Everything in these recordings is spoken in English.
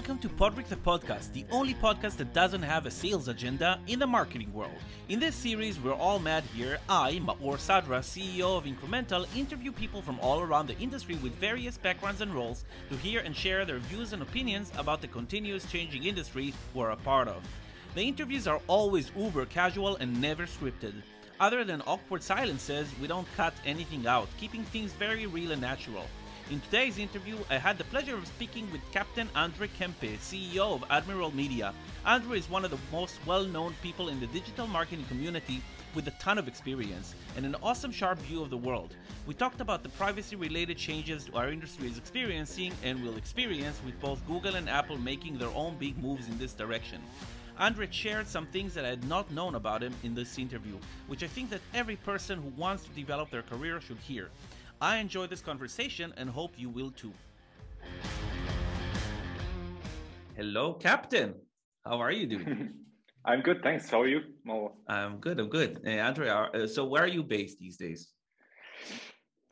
Welcome to Podrick the Podcast, the only podcast that doesn't have a sales agenda in the marketing world. In this series, we're all mad here. I, Maor Sadra, CEO of Incremental, interview people from all around the industry with various backgrounds and roles to hear and share their views and opinions about the continuous changing industry we're a part of. The interviews are always uber casual and never scripted. Other than awkward silences, we don't cut anything out, keeping things very real and natural. In today's interview, I had the pleasure of speaking with Captain Andre Kempe, CEO of Admiral Media. Andre is one of the most well known people in the digital marketing community with a ton of experience and an awesome sharp view of the world. We talked about the privacy related changes our industry is experiencing and will experience with both Google and Apple making their own big moves in this direction. Andre shared some things that I had not known about him in this interview, which I think that every person who wants to develop their career should hear. I enjoyed this conversation and hope you will too. Hello, Captain. How are you doing? I'm good, thanks. How are you, Mo? I'm good. I'm good. Uh, Andrea, uh, so where are you based these days?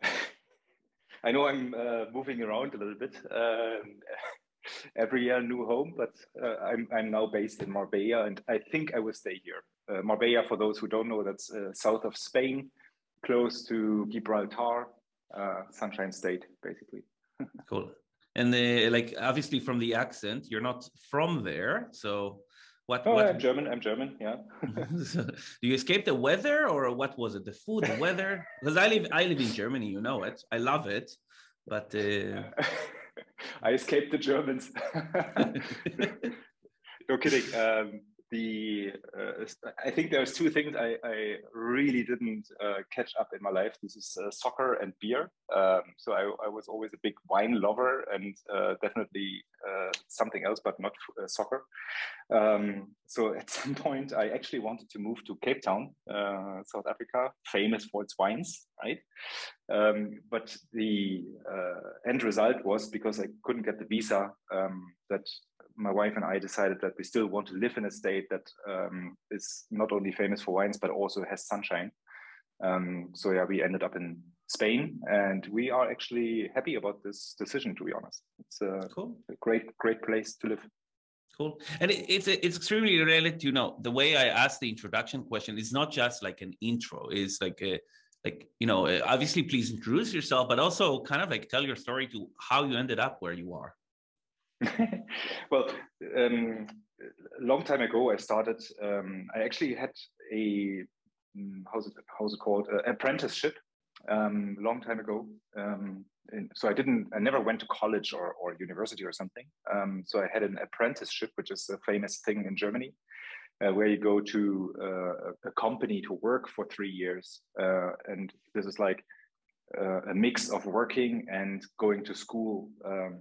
I know I'm uh, moving around a little bit. Um, every year, new home, but uh, I'm I'm now based in Marbella, and I think I will stay here. Uh, Marbella, for those who don't know, that's uh, south of Spain, close to Gibraltar uh, Sunshine State, basically. cool. And the, like, obviously, from the accent, you're not from there. So, what? Oh, what... I'm German. I'm German. Yeah. do you escape the weather, or what was it? The food, the weather? Because I live, I live in Germany. You know it. I love it, but. Uh... I escaped the Germans. no kidding. Um, the uh, I think there's two things I, I really didn't uh, catch up in my life. This is uh, soccer and beer. Um, so I, I, was always a big wine lover and uh, definitely something else, but not uh, soccer. Um, so at some point, I actually wanted to move to Cape Town, South Africa, famous for its wines, right? Um, but the end result was because I couldn't get the visa um, that my wife and I decided that we still want to live in a state that um, is not only famous for wines but also has sunshine. Um, so yeah, we ended up in Spain, and we are actually happy about this decision. To be honest, it's a, cool. a great, great place to live. Cool, and it, it's it's extremely related. You know, the way I asked the introduction question is not just like an intro; it's like a like you know, obviously, please introduce yourself, but also kind of like tell your story to how you ended up where you are. well, um, a long time ago, I started. Um, I actually had a mm, how's it how's it called uh, apprenticeship um, long time ago. Um, so I didn't. I never went to college or, or university or something. Um, so I had an apprenticeship, which is a famous thing in Germany, uh, where you go to uh, a company to work for three years, uh, and this is like uh, a mix of working and going to school um,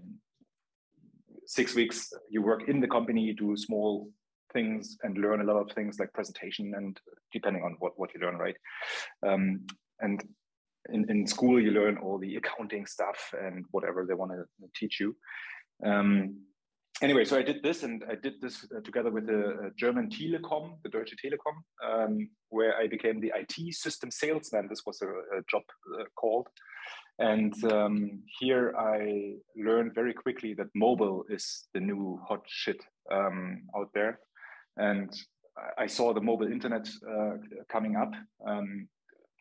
six weeks you work in the company you do small things and learn a lot of things like presentation and depending on what, what you learn right? Um, and in, in school you learn all the accounting stuff and whatever they want to teach you. Um, anyway so i did this and i did this uh, together with the german telekom the deutsche telekom um, where i became the it system salesman. This was a, a job uh, called. And um, here I learned very quickly that mobile is the new hot shit um, out there. And I saw the mobile internet uh, coming up. Um,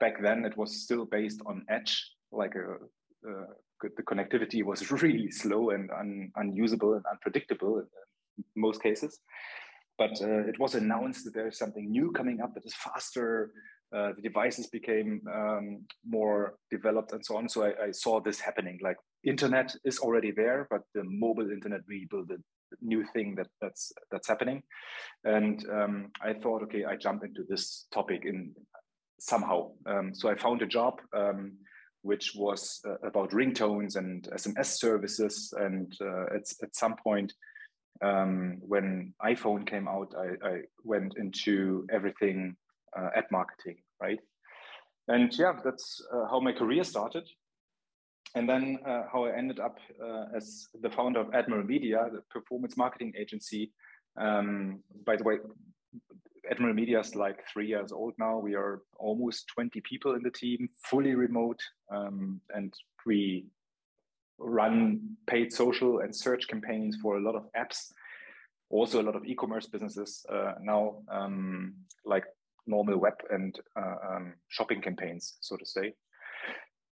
back then, it was still based on Edge, like a, uh, the connectivity was really slow and un, unusable and unpredictable in most cases. But uh, it was announced that there is something new coming up that is faster, uh, the devices became um, more developed and so on. So I, I, saw this happening. Like internet is already there, but the mobile internet rebuild a new thing that that's that's happening. And um, I thought, okay, I jump into this topic in somehow. Um, so I found a job. Um, which was uh, about ringtones and SMS services, and uh, at, at some point, um, when iPhone came out, I, I went into everything uh, ad marketing, right? And yeah, that's uh, how my career started. And then uh, how I ended up as the founder of Admiral Media, the performance marketing agency. Um, by the way, Admiral Media is like three years old now. We are almost 20 people in the team, fully remote. Um, and we run paid social and search campaigns for a lot of apps, also a lot of e-commerce businesses uh, now, um, like normal web and uh, um, shopping campaigns, so to say.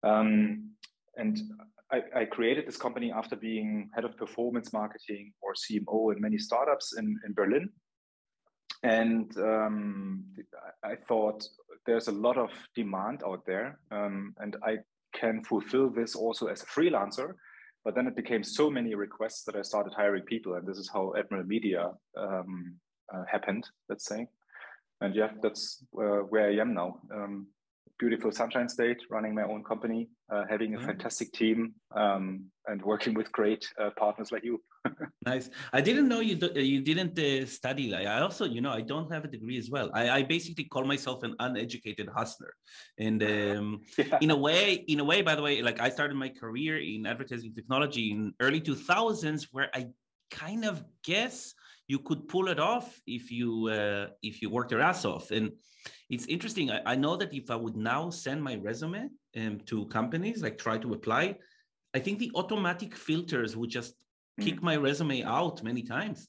Um, and I, I, created this company after being head of performance marketing or CMO in many startups in, in Berlin. And um, I thought there's a lot of demand out there, um, and I can fulfill this also as a freelancer. But then it became so many requests that I started hiring people, and this is how Admiral Media um, uh, happened, let's say. And yeah, that's uh, where I am now. Um, beautiful Sunshine State, running my own company, uh, having a mm. fantastic team, um, and working with great uh, partners like you. nice. I didn't know you do, you didn't uh, study. I also, you know, I don't have a degree as well. I, I basically call myself an uneducated hustler, and um, yeah. in a way, in a way, by the way, like I started my career in advertising technology in early two thousands, where I kind of guess you could pull it off if you uh, if you work your ass off and it's interesting. I, I, know that if i would now send my resume um, to companies like try to apply i think the automatic filters would just mm. kick my resume out many times.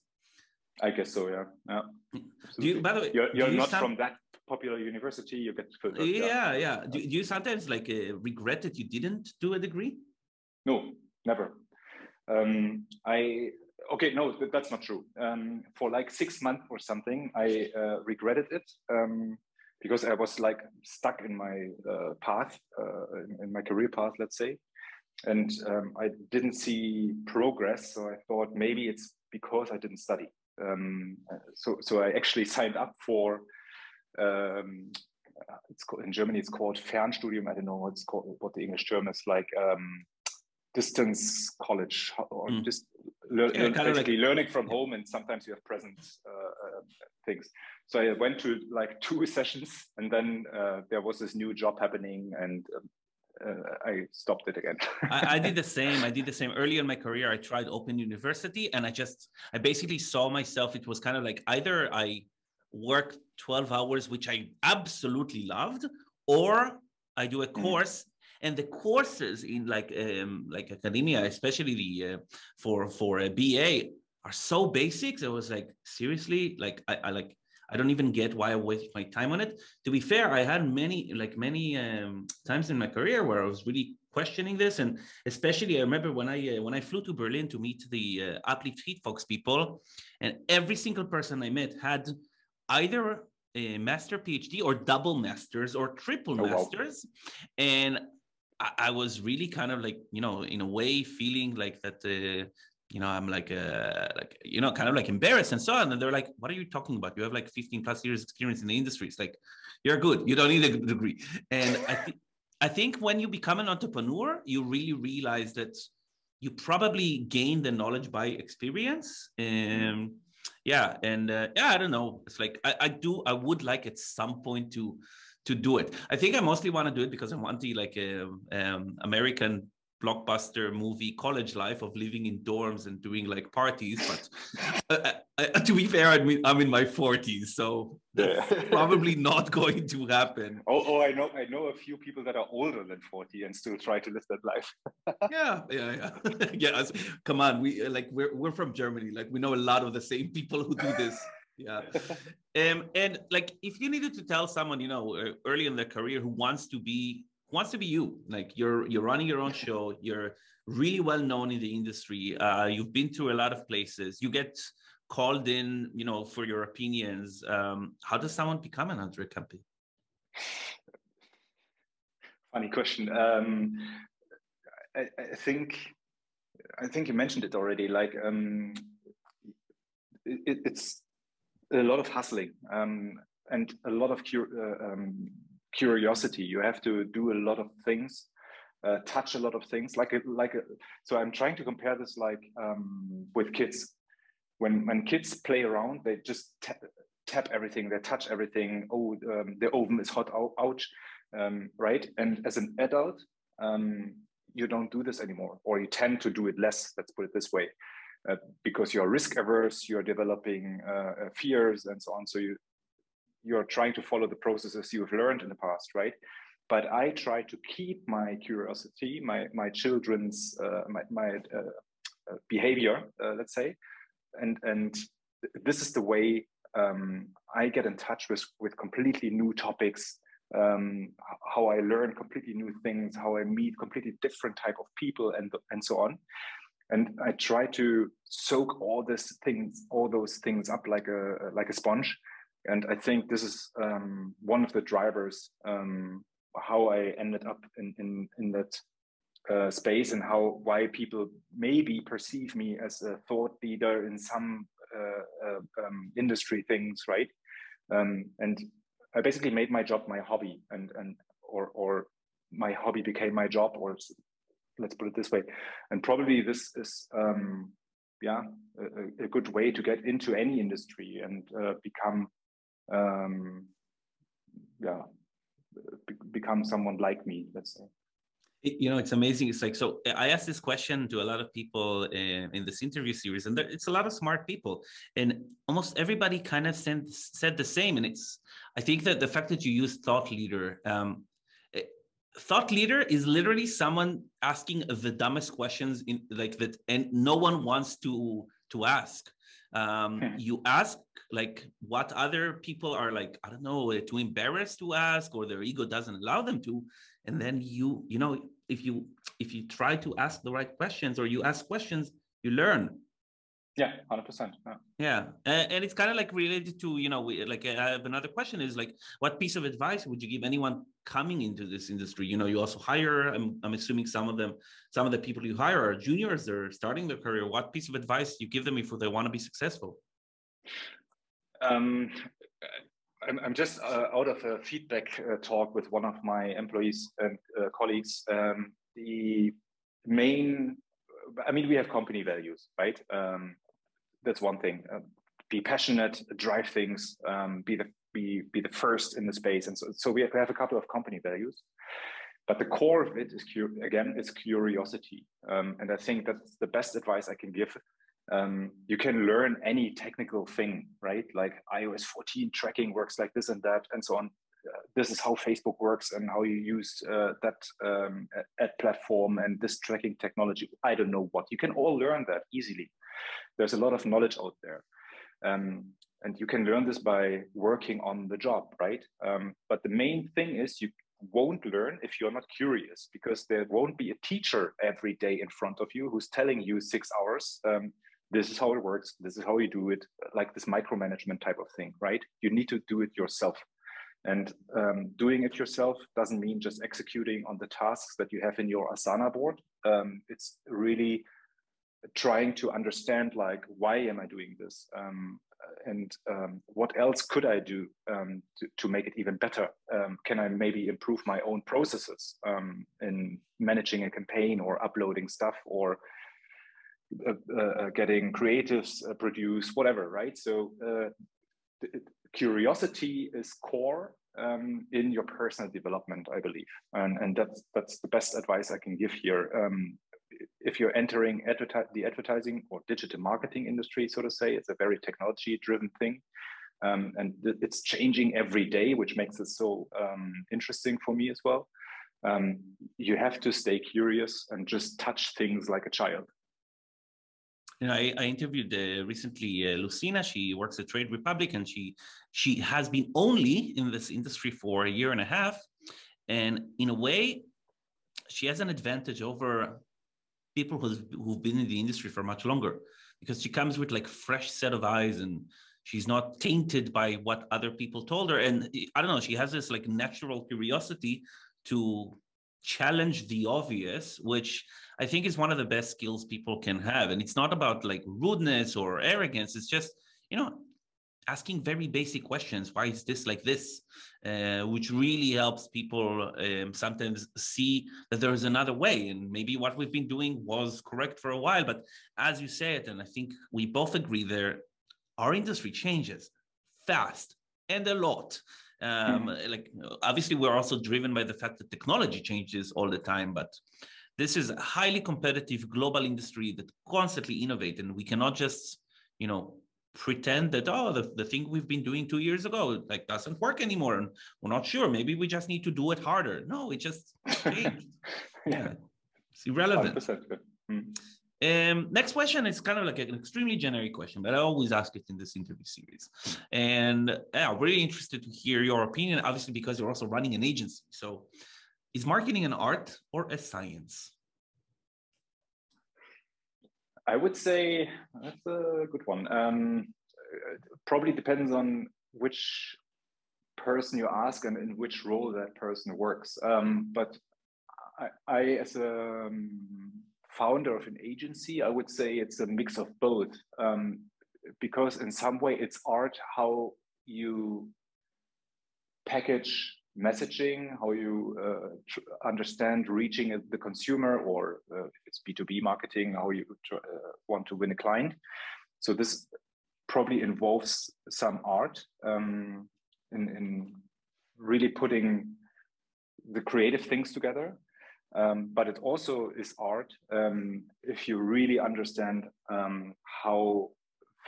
I guess so yeah. Yeah. Do you by the way you're, you're you not from that popular university you get filtered yeah. Yeah, yeah. Do, do, you sometimes like uh, regret that you didn't do a degree? No never. Um, I okay, no, that's not true. Um, for like six months or something, I uh, regretted it. Um, because I was like stuck in my uh, path, uh, in, in, my career path, let's say, and um, I didn't see progress. So I thought maybe it's because I didn't study. Um, so, so I actually signed up for. Um, it's called, in Germany. It's called Fernstudium. I don't know what's called. What the English term is like um, distance college or mm. just lear- yeah, basically like, learning from yeah. home and sometimes you have present uh, uh, things so i went to like two sessions and then uh, there was this new job happening and um, uh, I stopped it again. I, I, did the same. I did the same early in my career. I tried Open University, and I just, I basically saw myself. It was kind of like either I work 12 hours, which I absolutely loved, or I do a mm. course and the courses in like um, like academia, especially the uh, for for a BA, are so basic. I was like, seriously, like I, I like I don't even get why I waste my time on it. To be fair, I had many like many um, times in my career where I was really questioning this, and especially I remember when I uh, when I flew to Berlin to meet the uh, Appli Fox people, and every single person I met had either a master PhD or double masters or triple oh, masters, wow. and I, I, was really kind of like you know in a way feeling like that uh, you know i'm like uh like you know kind of like embarrassed and so on. And they're like what are you talking about? You have like 15 plus years experience in the industry. It's like you're good. You don't need a degree. And i think i think when you become an entrepreneur you really realize that you probably gain the knowledge by experience. And yeah. And uh, yeah i don't know. It's like I, I do i would like at some point to to do it. I think I mostly want to do it because I want the like a um, um, American blockbuster movie college life of living in dorms and doing like parties but uh, uh, uh to be fair I mean, i'm in my 40s so that's yeah. probably not going to happen. Oh, oh i know i know a few people that are older than 40 and still try to live that life. Yeah yeah yeah. Yeah come on we like we're, we're from germany. Like we know a lot of the same people who do this yeah. Um and like if you needed to tell someone you know uh, early in their career who wants to be wants to be you like you're you're running your own show you're really well known in the industry uh, you've been to a lot of places you get called in you know for your opinions um, how does someone become an andre company funny question. Um, I, I, think i think you mentioned it already like um, it, it's a lot of hustling um, and a lot of cur- uh, um, curiosity. You have to do a lot of things, uh, touch a lot of things. Like a, like a, so, I'm trying to compare this like um, with kids. When when kids play around, they just tap everything, they touch everything. Oh, um, the oven is hot. Ouch! Um, right? And as an adult, um, you don't do this anymore, or you tend to do it less. Let's put it this way uh, because you're risk averse, you're developing uh, uh, fears and so on. So you you're trying to follow the processes you've learned in the past, right? but I try to keep my curiosity, my my children's uh, my, my uh, behavior, let's say, and and this is the way um, I get in touch with with completely new topics. Um, how I learn completely new things, how I meet completely different type of people, and and so on. And I try to soak all these things, all those things up like a like a sponge. And I think this is um, one of the drivers um, how I ended up in in, in that uh, space and how why people maybe perceive me as a thought leader in some uh, uh, um, industry things, right? Um, and I basically made my job my hobby, and and or or my hobby became my job, or let's put it this way. And probably this is um, yeah a, a, good way to get into any industry and uh, become um, yeah be become someone like me. Let's say you know it's amazing it's like so i asked this question to a lot of people in, in this interview series and there, it's a lot of smart people and almost everybody kind of said, said the same and it's i think that the fact that you use thought leader um, thought leader is literally someone asking the dumbest questions in like that and no one wants to to ask. Um, hmm. you ask like what other people are like i don't know too embarrassed to ask or their ego doesn't allow them to. And then you you know if you if you try to ask the right questions or you ask questions you learn yeah 100% yeah, yeah. and it's kind of like related to you know like i have another question is like what piece of advice would you give anyone coming into this industry you know you also hire i'm, I'm assuming some of them some of the people you hire are juniors they're starting their career what piece of advice you give them if they want to be successful um, I'm, I'm just uh, out of a feedback uh, talk with one of my employees and uh, colleagues. Um, the main, I mean, we have company values, right? Um, that's one thing. Uh, be passionate, drive things, um, be the be be the first in the space, and so so we have, we have a couple of company values. But the core of it is again, it's curiosity, um, and I think that's the best advice I can give um, you can learn any technical thing, right? Like iOS 14 tracking works like this and that, and so on. This is how Facebook works and how you use uh, that um, ad platform and this tracking technology. I don't know what. You can all learn that easily. There's a lot of knowledge out there. Um, and you can learn this by working on the job, right? Um, but the main thing is you won't learn if you're not curious because there won't be a teacher every day in front of you who's telling you six hours um, this is how it works this is how you do it like this micromanagement type of thing right you need to do it yourself and um, doing it yourself doesn't mean just executing on the tasks that you have in your asana board. Um, it's really trying to understand like why am i doing this? Um, and um, what else could i do um, to, to, make it even better? Um, can i maybe improve my own processes in managing a campaign or uploading stuff or uh, uh, getting creatives uh, produced, whatever, right? So curiosity is core um, in your personal development, I believe, and and that's that's the best advice I can give here. Um, if you're entering adverti- the advertising or digital marketing industry, so to say, it's a very technology-driven thing, um, and th- it's changing every day, which makes it so um, interesting for me as well. Um, you have to stay curious and just touch things like a child you know, I, I interviewed uh, recently uh, Lucina. She works at Trade Republic, and she she has been only in this industry for a year and a half, and in a way, she has an advantage over people who's, who've been in the industry for much longer because she comes with like fresh set of eyes and she's not tainted by what other people told her and i don't know she has this like natural curiosity to challenge the obvious which I think is one of the best skills people can have. And it's not about like rudeness or arrogance. It's just, you know, asking very basic questions. Why is this like this? Uh, which really helps people um, sometimes see that there is another way. And maybe what we've been doing was correct for a while. But as you said, and I think we both agree there, our industry changes fast and a lot. Um, mm-hmm. Like obviously, we're also driven by the fact that technology changes all the time, but this is a highly competitive global industry that constantly innovate and we cannot just you know pretend that oh the, the thing we've been doing two years ago like doesn't work anymore and we're not sure maybe we just need to do it harder no it just changed yeah it's irrelevant mm. Um, next question is kind of like an extremely generic question, but I always ask it in this interview series. And yeah, I'm really interested to hear your opinion, obviously, because you're also running an agency. So, is marketing an art or a science? I would say that's a good one. Um, probably depends on which person you ask and in which role that person works. Um, but I, I, as a um, founder of an agency, I would say it's a mix of both. Um, because in some way it's art how you package messaging, how you uh, understand reaching the consumer, or uh, if it's B2B marketing, how you uh, want to win a client. So this probably involves some art um, in, in really putting the creative things together. Um, but it also is art um, if you really understand um, how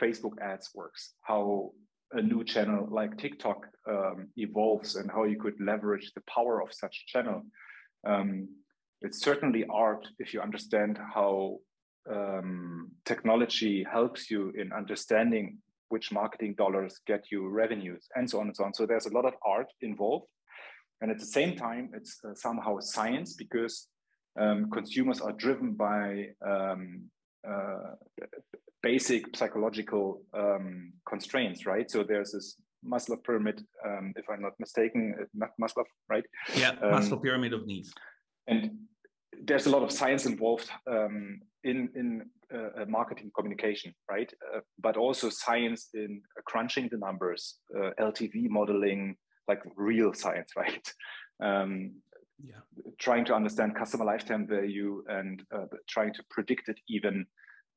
Facebook ads works, how a new channel like TikTok um, evolves and how you could leverage the power of such channel. Um, it's certainly art if you understand how um, technology helps you in understanding which marketing dollars get you revenues and so on and so on. So there's a lot of art involved. And at the same time, it's uh, somehow science because um, consumers are driven by um, uh, basic psychological um, constraints, right? So there's this Maslow pyramid, um, if I'm not mistaken, uh, Maslow, right? Yeah, um, Maslow pyramid of needs. And there's a lot of science involved um, in in uh, marketing communication, right? Uh, but also science in crunching the numbers, uh, LTV modeling, like real science, right? Um, yeah. Trying to understand customer lifetime value and uh, trying to predict it even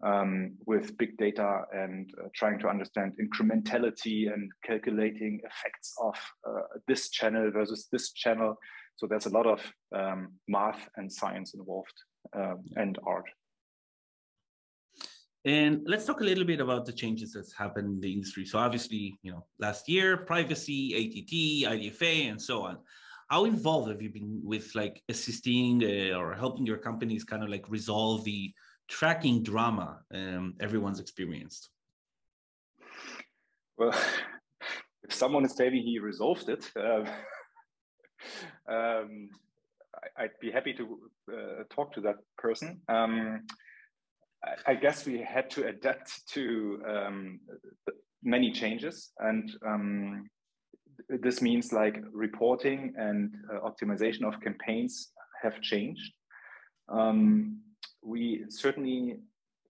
um, with big data and uh, trying to understand incrementality and calculating effects of uh, this channel versus this channel. So there's a lot of um, math and science involved um, and art. And let's talk a little bit about the changes that's happened in the industry. So obviously, you know, last year, privacy, ATT, IDFA, and so on. How involved have you been with like assisting uh, or helping your companies kind of like resolve the tracking drama um, everyone's experienced? Well, if someone is telling he resolved it, um, um, I, would be happy to uh, talk to that person. Um, I, guess we had to adapt to um, many changes, and um, this means like reporting and uh, optimization of campaigns have changed. Um, we certainly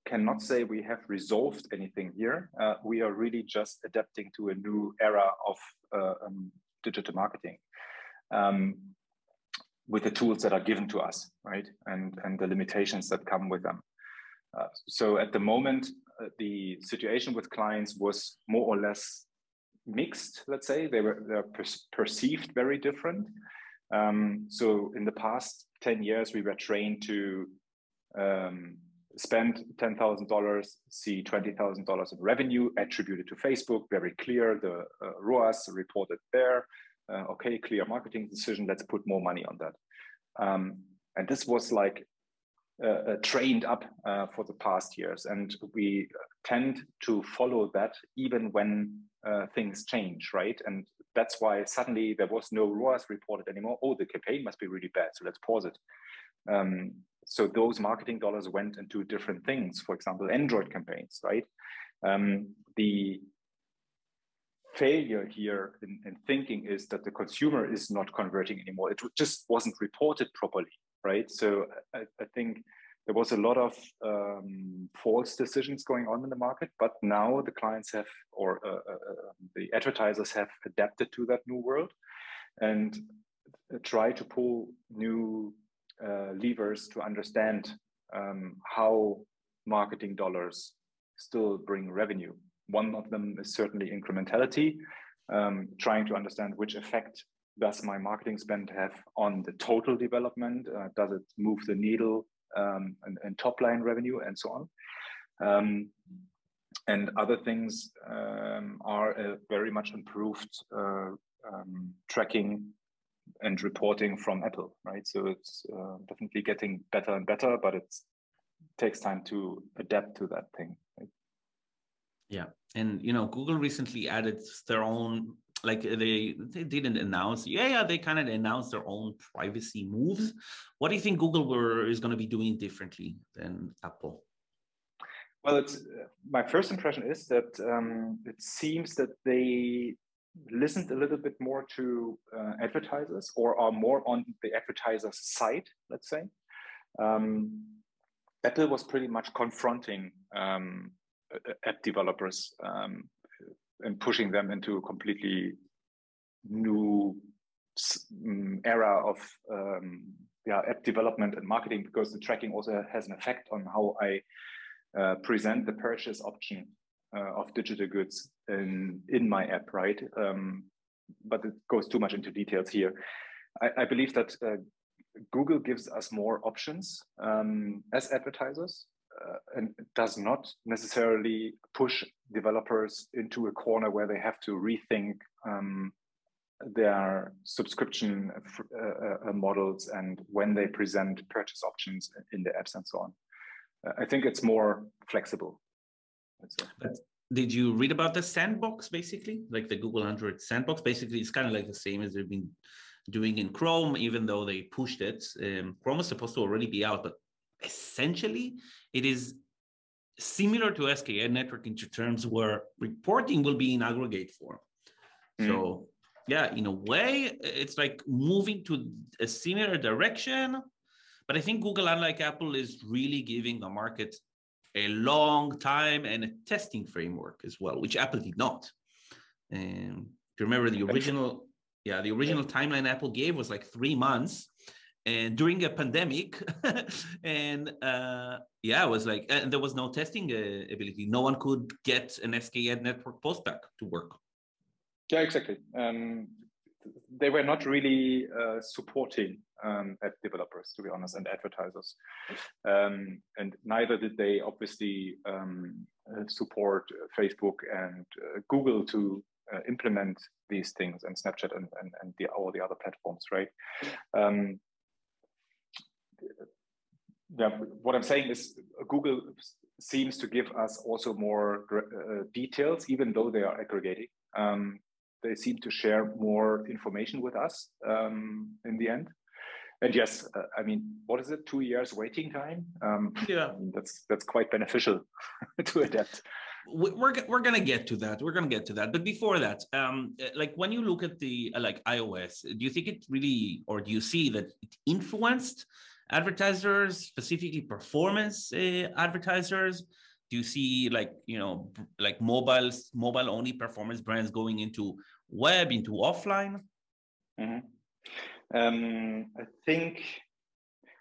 cannot say we have resolved anything here. Uh, we are really just adapting to a new era of uh, um, digital marketing um, with the tools that are given to us, right? And, and the limitations that come with them. Uh, so at the moment, uh, the situation with clients was more or less mixed, let's say. They were, they per perceived very different. Um, so in the past 10 years, we were trained to um, spend $10,000, see $20,000 of revenue attributed to Facebook, very clear, the uh, ROAS reported there. Uh, okay, clear marketing decision, let's put more money on that. Um, and this was like trained up uh, for the past years. And we tend to follow that even when uh, things change, right? And that's why suddenly there was no ROAS reported anymore. Oh, the campaign must be really bad, so let's pause it. Um, so those marketing dollars went into different things. For example, Android campaigns, right? Um, the failure here in, in, thinking is that the consumer is not converting anymore. It just wasn't reported properly, right? So I, I think there was a lot of um, false decisions going on in the market, but now the clients have, or uh, uh, uh the advertisers have adapted to that new world and try to pull new uh, levers to understand um, how marketing dollars still bring revenue. One of them is certainly incrementality, um, trying to understand which effect does my marketing spend have on the total development? Uh, does it move the needle um, and, and, top line revenue and so on? Um, and other things um, are a very much improved uh, um, tracking and reporting from Apple, right? So it's uh, definitely getting better and better, but it takes time to adapt to that thing. Right? Yeah, and you know, Google recently added their own like they they didn't announce yeah yeah they kind of announced their own privacy moves. What do you think google were, is going to be doing differently than apple? Well it's my first impression is that um, it seems that they listened a little bit more to uh, advertisers or are more on the advertiser's side let's say. Um, apple was pretty much confronting um, app developers um, and pushing them into a completely new um, era of um, yeah, app development and marketing because the tracking also has an effect on how I uh, present the purchase option uh, of digital goods in in my app, right? Um, but it goes too much into details here. I, I believe that uh, Google gives us more options um, as advertisers uh, and does not necessarily push developers into a corner where they have to rethink um, their subscription uh, uh, models and when they present purchase options in the apps and so on. Uh, I think it's more flexible. Did you read about the sandbox basically, like the Google Android sandbox? Basically, it's kind of like the same as they've been doing in Chrome, even though they pushed it. Um, Chrome is supposed to already be out, but essentially it is similar to SKAdNetwork networking to terms where reporting will be in aggregate form. Mm. So yeah, in a way, it's like moving to a similar direction. But I think Google, unlike Apple, is really giving the market a long time and a testing framework as well, which Apple did not. And if you remember the original, yeah, the original timeline Apple gave was like three months and during a pandemic and uh, yeah i was like and there was no testing uh, ability. No one could get an SKAdNetwork postback to work. Yeah exactly. Um, they were not really uh, supporting um, app developers to be honest and advertisers. Um, and neither did they obviously um, uh, support facebook and uh, google to uh, implement these things and snapchat and, and, and the, all the other platforms right? Um, yeah, what I'm saying is Google seems to give us also more uh, details, even though they are aggregating. Um, they seem to share more information with us um, in the end. And yes, uh, I mean, what is it? Two years waiting time. Um, yeah, that's that's quite beneficial to adapt. We're we're gonna get to that. We're gonna get to that. But before that, um, like when you look at the uh, like iOS, do you think it really, or do you see that it influenced advertisers, specifically performance uh, advertisers? Do you see like you know like mobile mobile only performance brands going into web into offline? Mm-hmm. Um, I think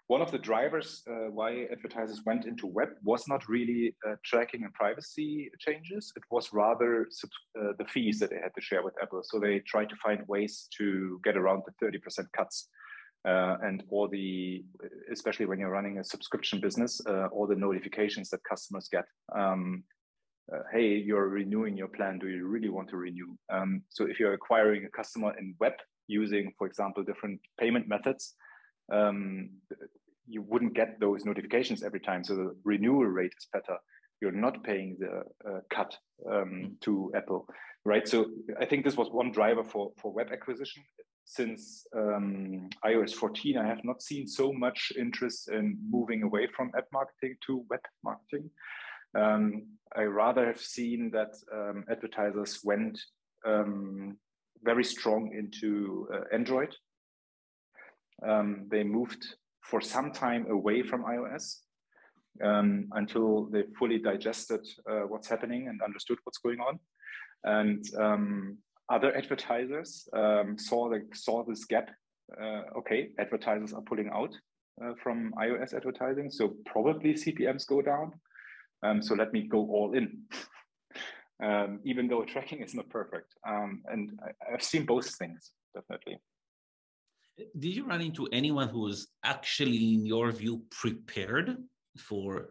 one of the drivers uh, why advertisers went into web was not really uh, tracking and privacy changes. It was rather uh, the fees that they had to share with Apple. So they tried to find ways to get around the 30% cuts uh, and all the, especially when you're running a subscription business, uh, all the notifications that customers get. Um, uh, hey, you're renewing your plan. Do you really want to renew? Um, so if you're acquiring a customer in web using, for example, different payment methods, um, you wouldn't get those notifications every time. So the renewal rate is better. You're not paying the uh, cut um, to Apple, right? So I think this was one driver for for web acquisition since um, iOS 14, I have not seen so much interest in moving away from app marketing to web marketing. Um, I rather have seen that um, advertisers went um, very strong into uh, Android. Um, they moved for some time away from iOS um, until they fully digested uh, what's happening and understood what's going on. And other advertisers um, saw the, saw this gap. Uh, okay, advertisers are pulling out uh, from iOS advertising, so probably CPMS go down. Um, so let me go all in, um, even though tracking is not perfect. Um, and I, have seen both things definitely. Did you run into anyone who was actually, in your view, prepared for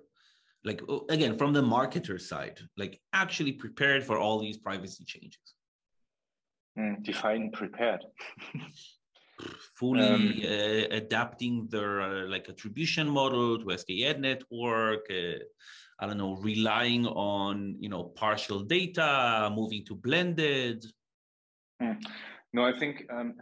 like again from the marketer side like actually prepared for all these privacy changes mm, define prepared fully um, uh, adapting their uh, like attribution model to SKAdNetwork uh, i don't know relying on you know partial data moving to blended mm. no i think um,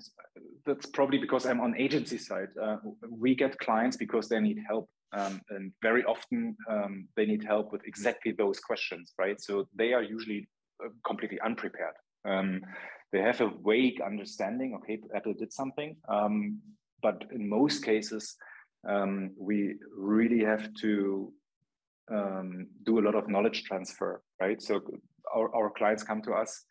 that's probably because i'm on agency side uh, we get clients because they need help um, and very often um, they need help with exactly those questions, right? So they are usually uh, completely unprepared. Um, they have a vague understanding. Okay, Apple did something, um, but in most cases, um, we really have to um, do a lot of knowledge transfer, right? So our, our clients come to us,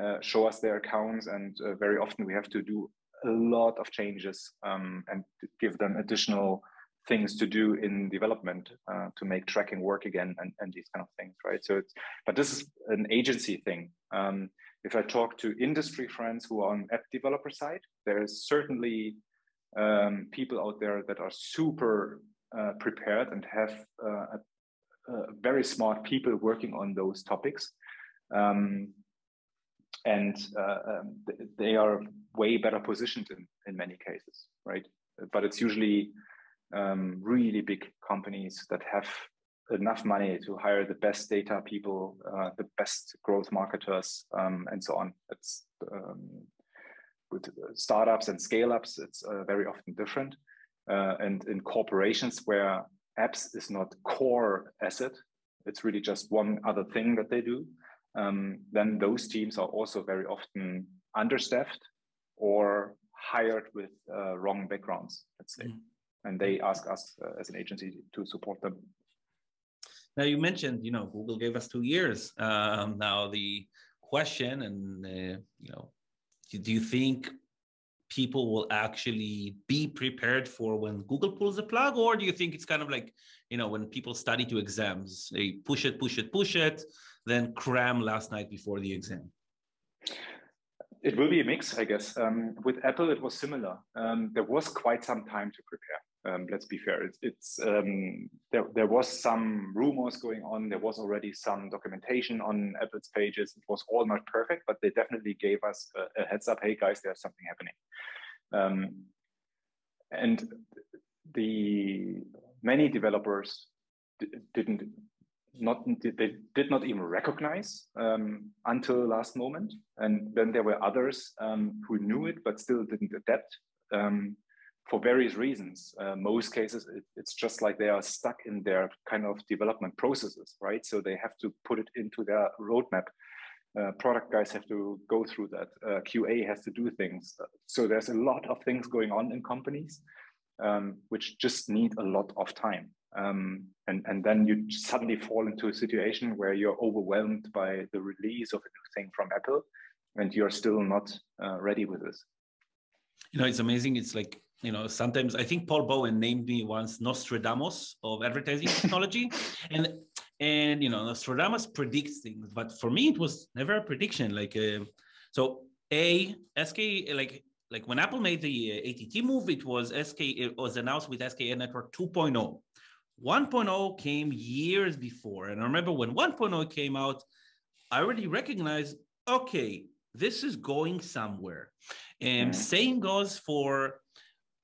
uh, show us their accounts, and uh, very often we have to do a lot of changes and give them additional things to do in development uh, to make tracking work again and, and these kind of things right so it's but this is an agency thing um, if i talk to industry friends who are on app developer side there is certainly um, people out there that are super uh, prepared and have uh, very smart people working on those topics. Um, and uh, um, they are way better positioned in, in many cases right? But it's usually um, really big companies that have enough money to hire the best data people, uh, the best growth marketers, um, and so on. It's um, with startups and scale ups, it's uh, very often different. Uh, and in corporations where apps is not core asset, it's really just one other thing that they do. Um, then those teams are also very often understaffed or hired with uh, wrong backgrounds, let's say. Mm and they ask us uh, as an agency to support them. Now you mentioned, you know, Google gave us two years. Um, now the question, and uh, you know, do you think people will actually be prepared for when Google pulls the plug, or do you think it's kind of like, you know, when people study to exams, they push it, push it, push it, then cram last night before the exam? It will be a mix, I guess. Um, with Apple, it was similar. Um, there was quite some time to prepare. Um, let's be fair. It's, it's um, there. There was some rumors going on. There was already some documentation on Apple's pages. It was all not perfect, but they definitely gave us a, a heads up. Hey guys, there's something happening. Um, and the many developers didn't not they did not even recognize um, until last moment and then there were others um, who knew it but still didn't adapt um, for various reasons. Uh, most cases, it, it's just like they are stuck in their kind of development processes, right? So they have to put it into their roadmap. Uh, product guys have to go through that. Uh, QA has to do things. So there's a lot of things going on in companies, um, which just need a lot of time. Um, and, and then you suddenly fall into a situation where you're overwhelmed by the release of a new thing from Apple and you're still not uh, ready with this. You know, it's amazing. It's like you know sometimes i think paul bowen named me once nostradamus of advertising technology. And and you know nostradamus predicts things but for me it was never a prediction. Like uh, so a sk like like when apple made the uh, att move it was sk it was announced with SKAdNetwork 2.0 1.0 came years before. And i remember when 1.0 came out i already recognized okay this is going somewhere. And same goes for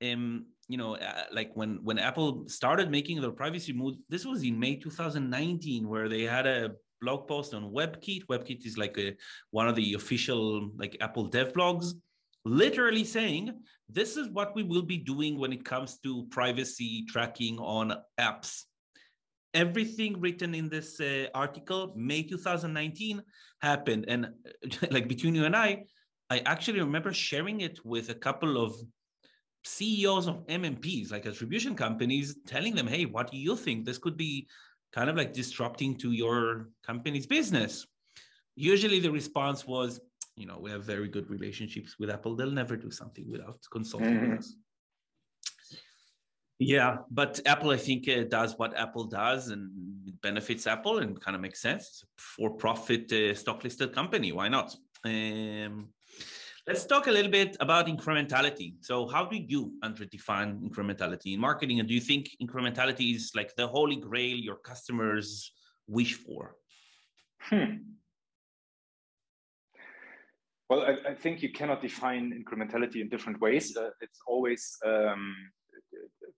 um, you know, uh, like when when Apple started making their privacy move, this was in May 2019, where they had a blog post on WebKit. WebKit is like a, one of the official like Apple dev blogs, literally saying this is what we will be doing when it comes to privacy tracking on apps. Everything written in this uh, article, May 2019, happened, and like between you and I, I actually remember sharing it with a couple of CEOs of MMPs, like attribution companies, telling them, hey, what do you think? This could be kind of like disrupting to your company's business. Usually the response was, you know, we have very good relationships with Apple. They'll never do something without consulting mm-hmm. with us. Yeah, but Apple, I think, uh, does what Apple does and it benefits Apple and kind of makes sense. for profit uh, stock listed company. Why not? Um, Let's talk a little bit about incrementality. So, how do you define incrementality in marketing? And do you think incrementality is like the holy grail your customers wish for? Hmm. Well, I, I, think you cannot define incrementality in different ways. Uh, it's always um,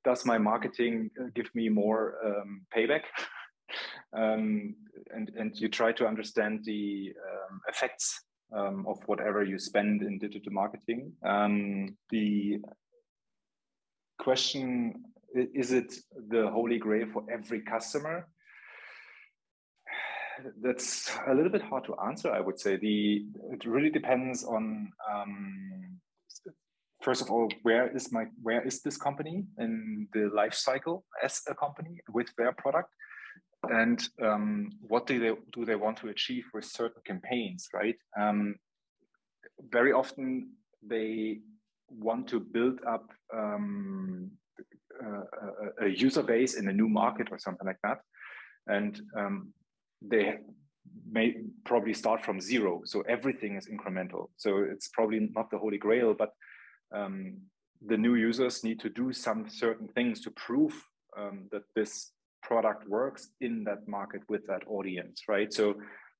does my marketing uh, give me more um, payback? um, and and you try to understand the um, effects um, of whatever you spend in digital marketing. Um, the question is it the holy grail for every customer? That's a little bit hard to answer. I would say the it really depends on um, first of all where is my where is this company in the life cycle as a company with their product and um, what do they do they want to achieve with certain campaigns right? Um, very often they want to build up um, a, a, user base in a new market or something like that. And um, they may probably start from zero. So everything is incremental. So it's probably not the holy grail but um, the new users need to do some certain things to prove um, that this product works in that market with that audience, right? So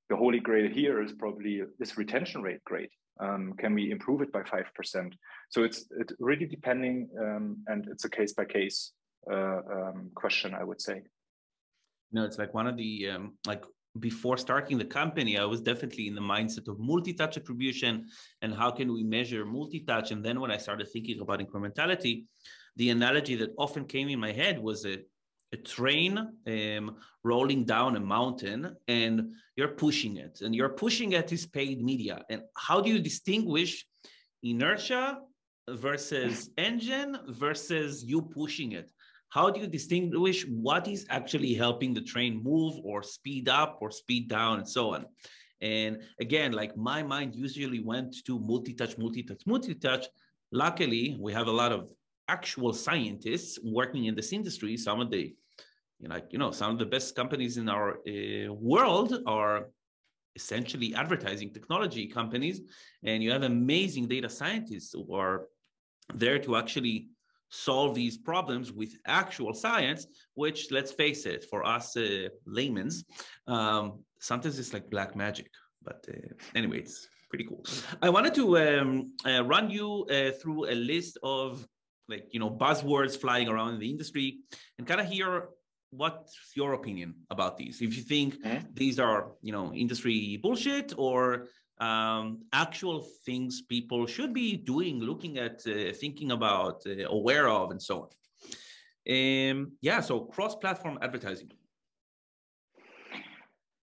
the holy grail here is probably is retention rate great? Um, can we improve it by five percent? So it's it really depending, um, and it's a case by case uh, um, question, I would say. No, it's like one of the um, like before starting the company, I was definitely in the mindset of multi-touch attribution and how can we measure multi-touch. And then when I started thinking about incrementality, the analogy that often came in my head was a a train um, rolling down a mountain and you're pushing it and you're pushing it is paid media. And how do you distinguish inertia versus engine versus you pushing it? How do you distinguish what is actually helping the train move or speed up or speed down and so on? And again like my mind usually went to multi-touch multi-touch multi-touch. Luckily we have a lot of actual scientists working in this industry, some of the, you know, like, you know, some of the best companies in our uh, world are essentially advertising technology companies. And you have amazing data scientists who are there to actually solve these problems with actual science, which let's face it, for us uh, laymen's, um, sometimes it's like black magic. But uh, it's pretty cool. I wanted to um, uh, run you uh, through a list of like you know buzzwords flying around in the industry and kind of hear what's your opinion about these. If you think mm-hmm. these are you know industry bullshit or um, actual things people should be doing looking at uh, thinking about uh, aware of and so on. Um, yeah so cross-platform advertising.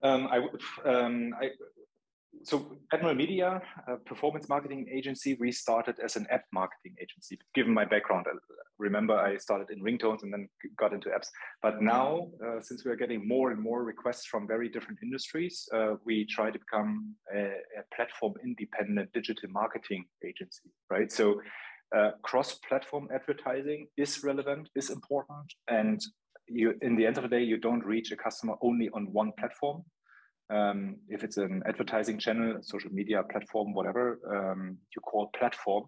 Um, I, um, I, so Admiral Media, a performance marketing agency, we started as an app marketing agency. Given my background, I remember I started in ringtones and then got into apps. But now, uh, since we are getting more and more requests from very different industries, uh, we try to become a, a, platform independent digital marketing agency, right? So uh, cross-platform advertising is relevant, is important, and you, in the end of the day, you don't reach a customer only on one platform um, if it's an advertising channel, social media platform, whatever um, you call platform,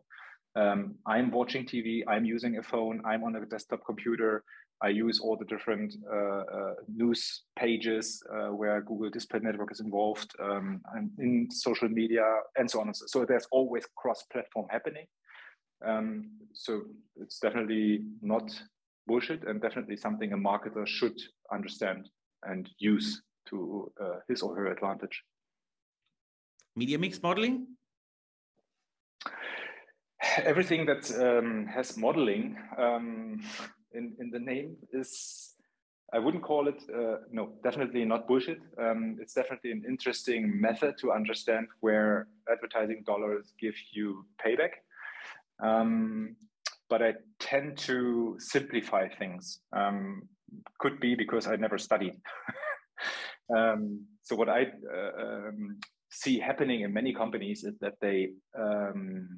um, I'm watching TV, I'm using a phone, I'm on a desktop computer, I use all the different uh, uh, news pages uh, where Google Display Network is involved, um, and in social media, and so on. And so, so there's always cross-platform happening. Um, so it's definitely not bullshit, and definitely something a marketer should understand and use to uh, his or her advantage. Media mix modeling? Everything that um, has modeling um, in, in the name is, I wouldn't call it, uh, no, definitely not bullshit. Um, it's definitely an interesting method to understand where advertising dollars give you payback. Um, but I tend to simplify things. Um, could be because I never studied. Um, so what I uh, um, see happening in many companies is that they um,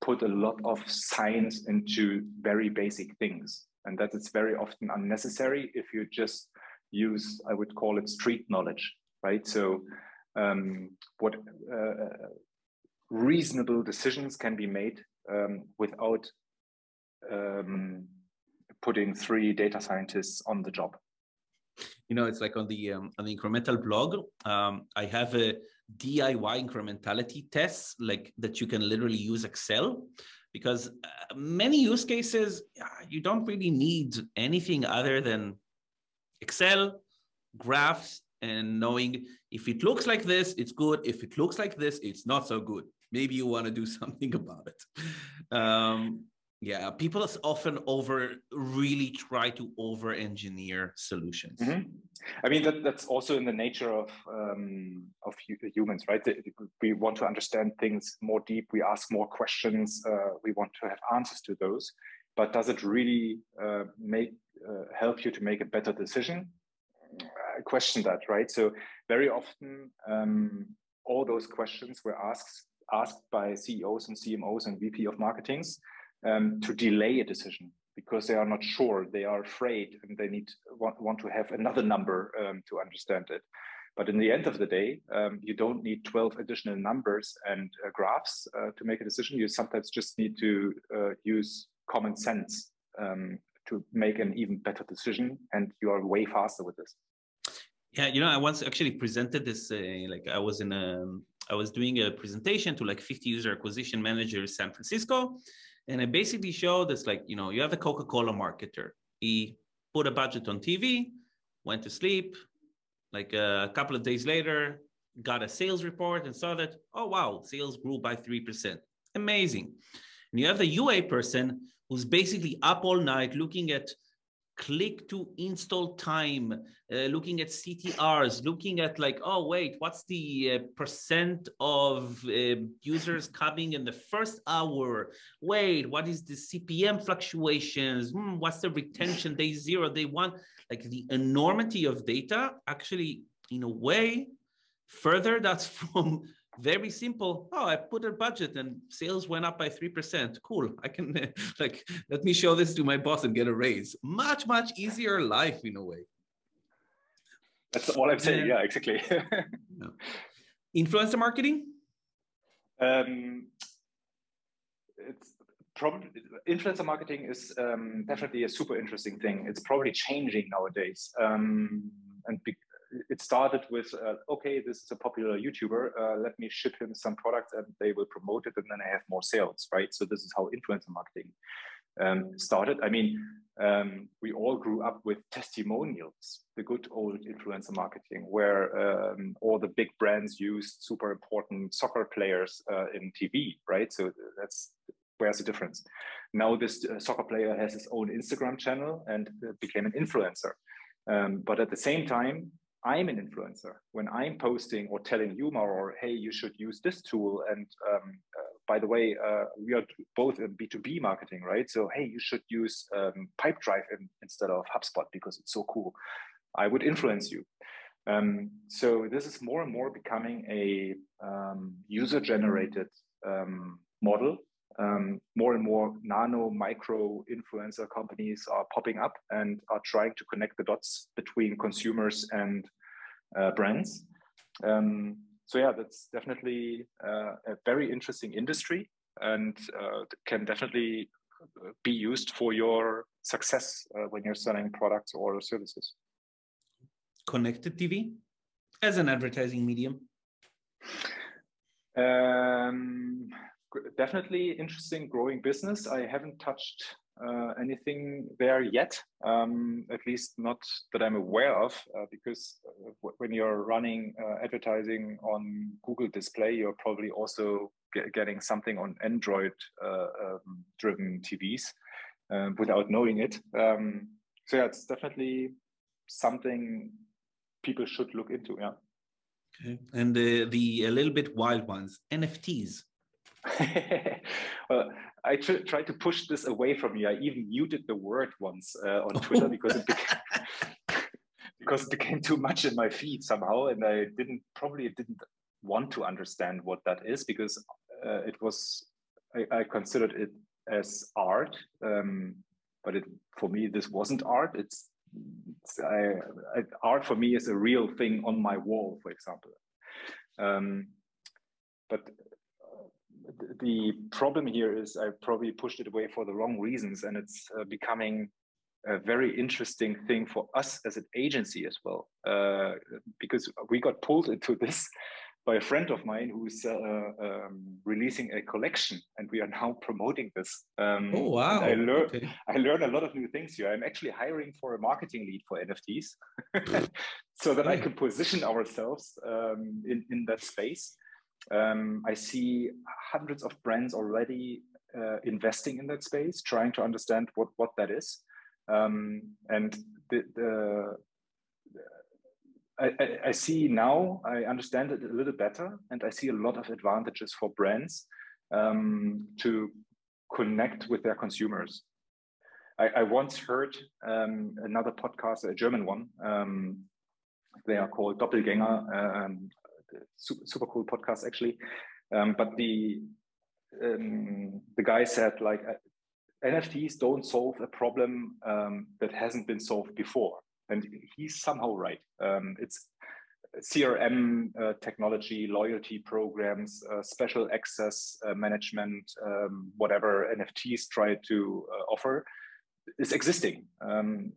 put a lot of science into very basic things, and that it's very often unnecessary if you just use, I would call it street knowledge, right? So um, what uh, reasonable decisions can be made um, without um, putting three data scientists on the job. You know, it's like on the um, on the incremental blog. Um, I have a DIY incrementality test, like that you can literally use Excel, because uh, many use cases you don't really need anything other than Excel, graphs, and knowing if it looks like this, it's good. If it looks like this, it's not so good. Maybe you want to do something about it. Um, yeah, people often over really try to over engineer solutions. Mm-hmm. I mean that that's also in the nature of um, of humans, right? We want to understand things more deep. We ask more questions. Uh, we want to have answers to those. But does it really uh, make uh, help you to make a better decision? I question that, right? So very often, um, all those questions were asked asked by CEOs and CMOs and VP of marketings um, to delay a decision because they are not sure, they are afraid, and they need want, want to have another number um, to understand it. But in the end of the day, um, you don't need 12 additional numbers and uh, graphs uh, to make a decision. You sometimes just need to uh, use common sense um, to make an even better decision, and you are way faster with this. Yeah, you know, I once actually presented this. Uh, like, I was in a, I was doing a presentation to like 50 user acquisition managers in San Francisco, and I basically showed this like, you know, you have a Coca Cola marketer. He put a budget on TV, went to sleep. Like uh, a couple of days later, got a sales report and saw that, oh, wow, sales grew by 3%. Amazing. And you have the UA person who's basically up all night looking at click to install time, uh, looking at CTRs, looking at like, oh, wait, what's the uh, percent of uh, users coming in the first hour? Wait, what is the CPM fluctuations? Hmm, what's the retention day zero, day one? Like the enormity of data actually, in a way, further that's from very simple. Oh i put a budget and sales went up by 3% cool. I can like let me show this to my boss and get a raise. Much much easier life in a way. That's all i'm saying. Yeah exactly. Yeah. influencer marketing? Um, it's probably influencer marketing is um, definitely a super interesting thing. It's probably changing nowadays. Um, and be- it started with uh, okay this is a popular youtuber uh, let me ship him some products and they will promote it and then i have more sales right? So this is how influencer marketing um, started. I mean um, we all grew up with testimonials the good old influencer marketing where um, all the big brands used super important soccer players uh, in tv right? So that's where's the difference? Now this uh, soccer player has his own instagram channel and uh, became an influencer. Um, but at the same time, I'm an influencer when I'm posting or telling you or hey, you should use this tool. And um, uh, by the way, uh, we are both in B2B marketing, right? So, hey, you should use um, Pipedrive in, instead of HubSpot because it's so cool. I would influence you. Um, so this is more and more becoming a um, user-generated um, model. Um, more and more nano, micro influencer companies are popping up and are trying to connect the dots between consumers and uh, brands. Um, so yeah, that's definitely uh, a very interesting industry and uh, can definitely be used for your success uh, when you're selling products or services. Connected TV as an advertising medium. Um, definitely interesting growing business. I haven't touched uh, anything there yet, um, at least not that I'm aware of, uh, because uh, when you're running uh, advertising on Google Display, you're probably also get, getting something on Android uh, um, driven TVs um, without knowing it. Um, so yeah, it's definitely something people should look into. Yeah. Okay. And the the a little bit wild ones, NFTs. well, I tr- tried to push this away from you. I even muted the word once uh, on Twitter because it became, because it became too much in my feed somehow, and I didn't probably didn't want to understand what that is because uh, it was I, I, considered it as art, um, but it for me this wasn't art. It's, it's I, I, art for me is a real thing on my wall, for example. Um, but the problem here is I probably pushed it away for the wrong reasons, and it's uh, becoming a very interesting thing for us as an agency as well, uh, because we got pulled into this by a friend of mine who's uh, um, releasing a collection, and we are now promoting this. Um, oh wow! I learn okay. I learn a lot of new things here. I'm actually hiring for a marketing lead for NFTs, so that I can position ourselves um, in in that space. Um, I see hundreds of brands already uh, investing in that space, trying to understand what what that is, um, and the, the I, I, see now, I understand it a little better, and I see a lot of advantages for brands um, to connect with their consumers. I, I once heard um, another podcast, a German one. Um, they are called Doppelgänger, um, super, super, cool podcast actually. Um, but the um, the guy said like uh, NFTs don't solve a problem that hasn't been solved before and he's somehow right. Um, it's CRM uh, technology, loyalty programs, uh, special access uh, management, um, whatever NFTs try to uh, offer is existing. Um,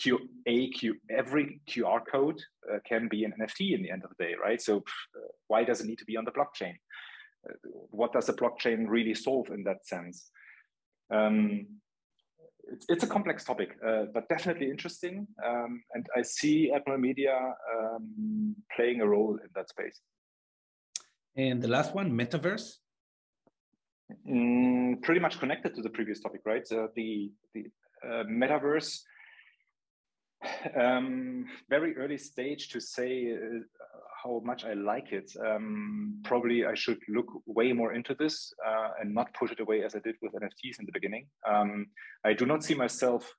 Q, a Q, every QR code uh, can be an NFT in the end of the day, right? So uh, why does it need to be on the blockchain? what does the blockchain really solve in that sense? Um, it's, it's a complex topic, uh, but definitely interesting. Um, and I see Admiral Media um, playing a role in that space. And the last one, metaverse. Mm, pretty much connected to the previous topic, right? The the uh, metaverse. Um, very early stage to say uh, how much I like it. Um, probably I should look way more into this uh, and not push it away as I did with NFTs in the beginning. Um, I do not see myself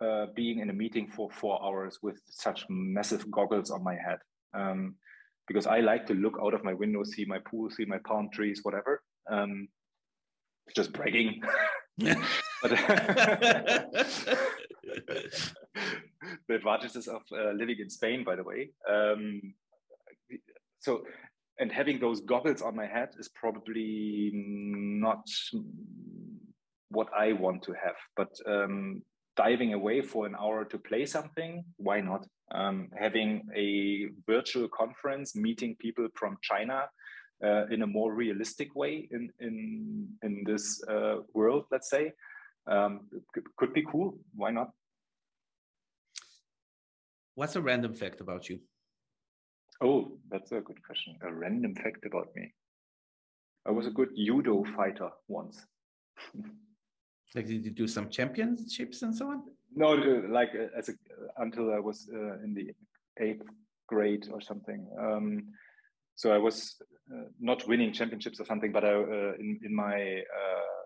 uh, being in a meeting for four hours with such massive goggles on my head. Um, because I like to look out of my window, see my pool, see my palm trees, whatever. Um, just bragging. the advantages of uh, living in Spain, by the way. Um, so and having those goggles on my head is probably not what I want to have. But um, diving away for an hour to play something, why not? Um, having a virtual conference, meeting people from China uh, in a more realistic way in in in this uh, world, let's say, um, could be cool. Why not? What's a random fact about you? Oh, that's a good question. A random fact about me. I was a good judo fighter once. like, did you do some championships and so on? No, like uh, as a, until I was uh, in the eighth grade or something. Um, so I was uh, not winning championships or something, but I, uh, in in my uh,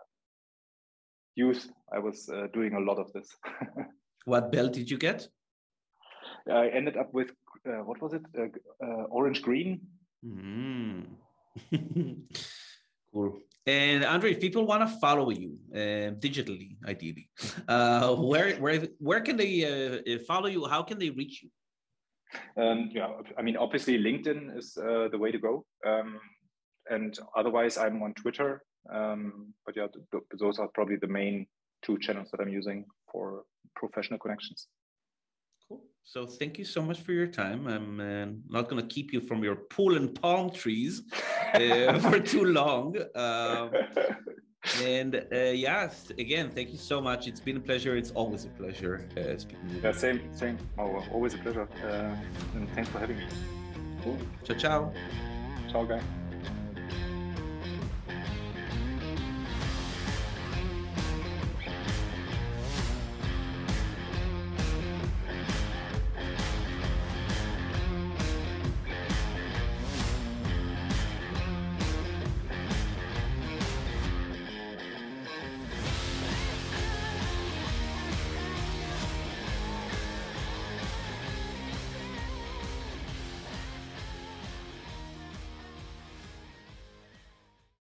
youth, I was doing a lot of this. what belt did you get? I ended up with uh, what was it? Uh, uh, orange green. Mm. cool. And Andre, if people want to follow you uh, digitally, ideally, uh, where where where can they uh, follow you? How can they reach you? Um, yeah, I mean, obviously LinkedIn is uh, the way to go, um, and otherwise I'm on Twitter. Um, but yeah, th th those are probably the main two channels that I'm using for professional connections. Cool. So thank you so much for your time. I'm uh, not going to keep you from your pool and palm trees uh, for too long. And uh, yes, again, thank you so much. It's been a pleasure. It's always a pleasure uh, speaking. Yeah, same, same. Oh, always a pleasure. Uh, and thanks for having me. Cool. Ciao, ciao. Ciao, guys.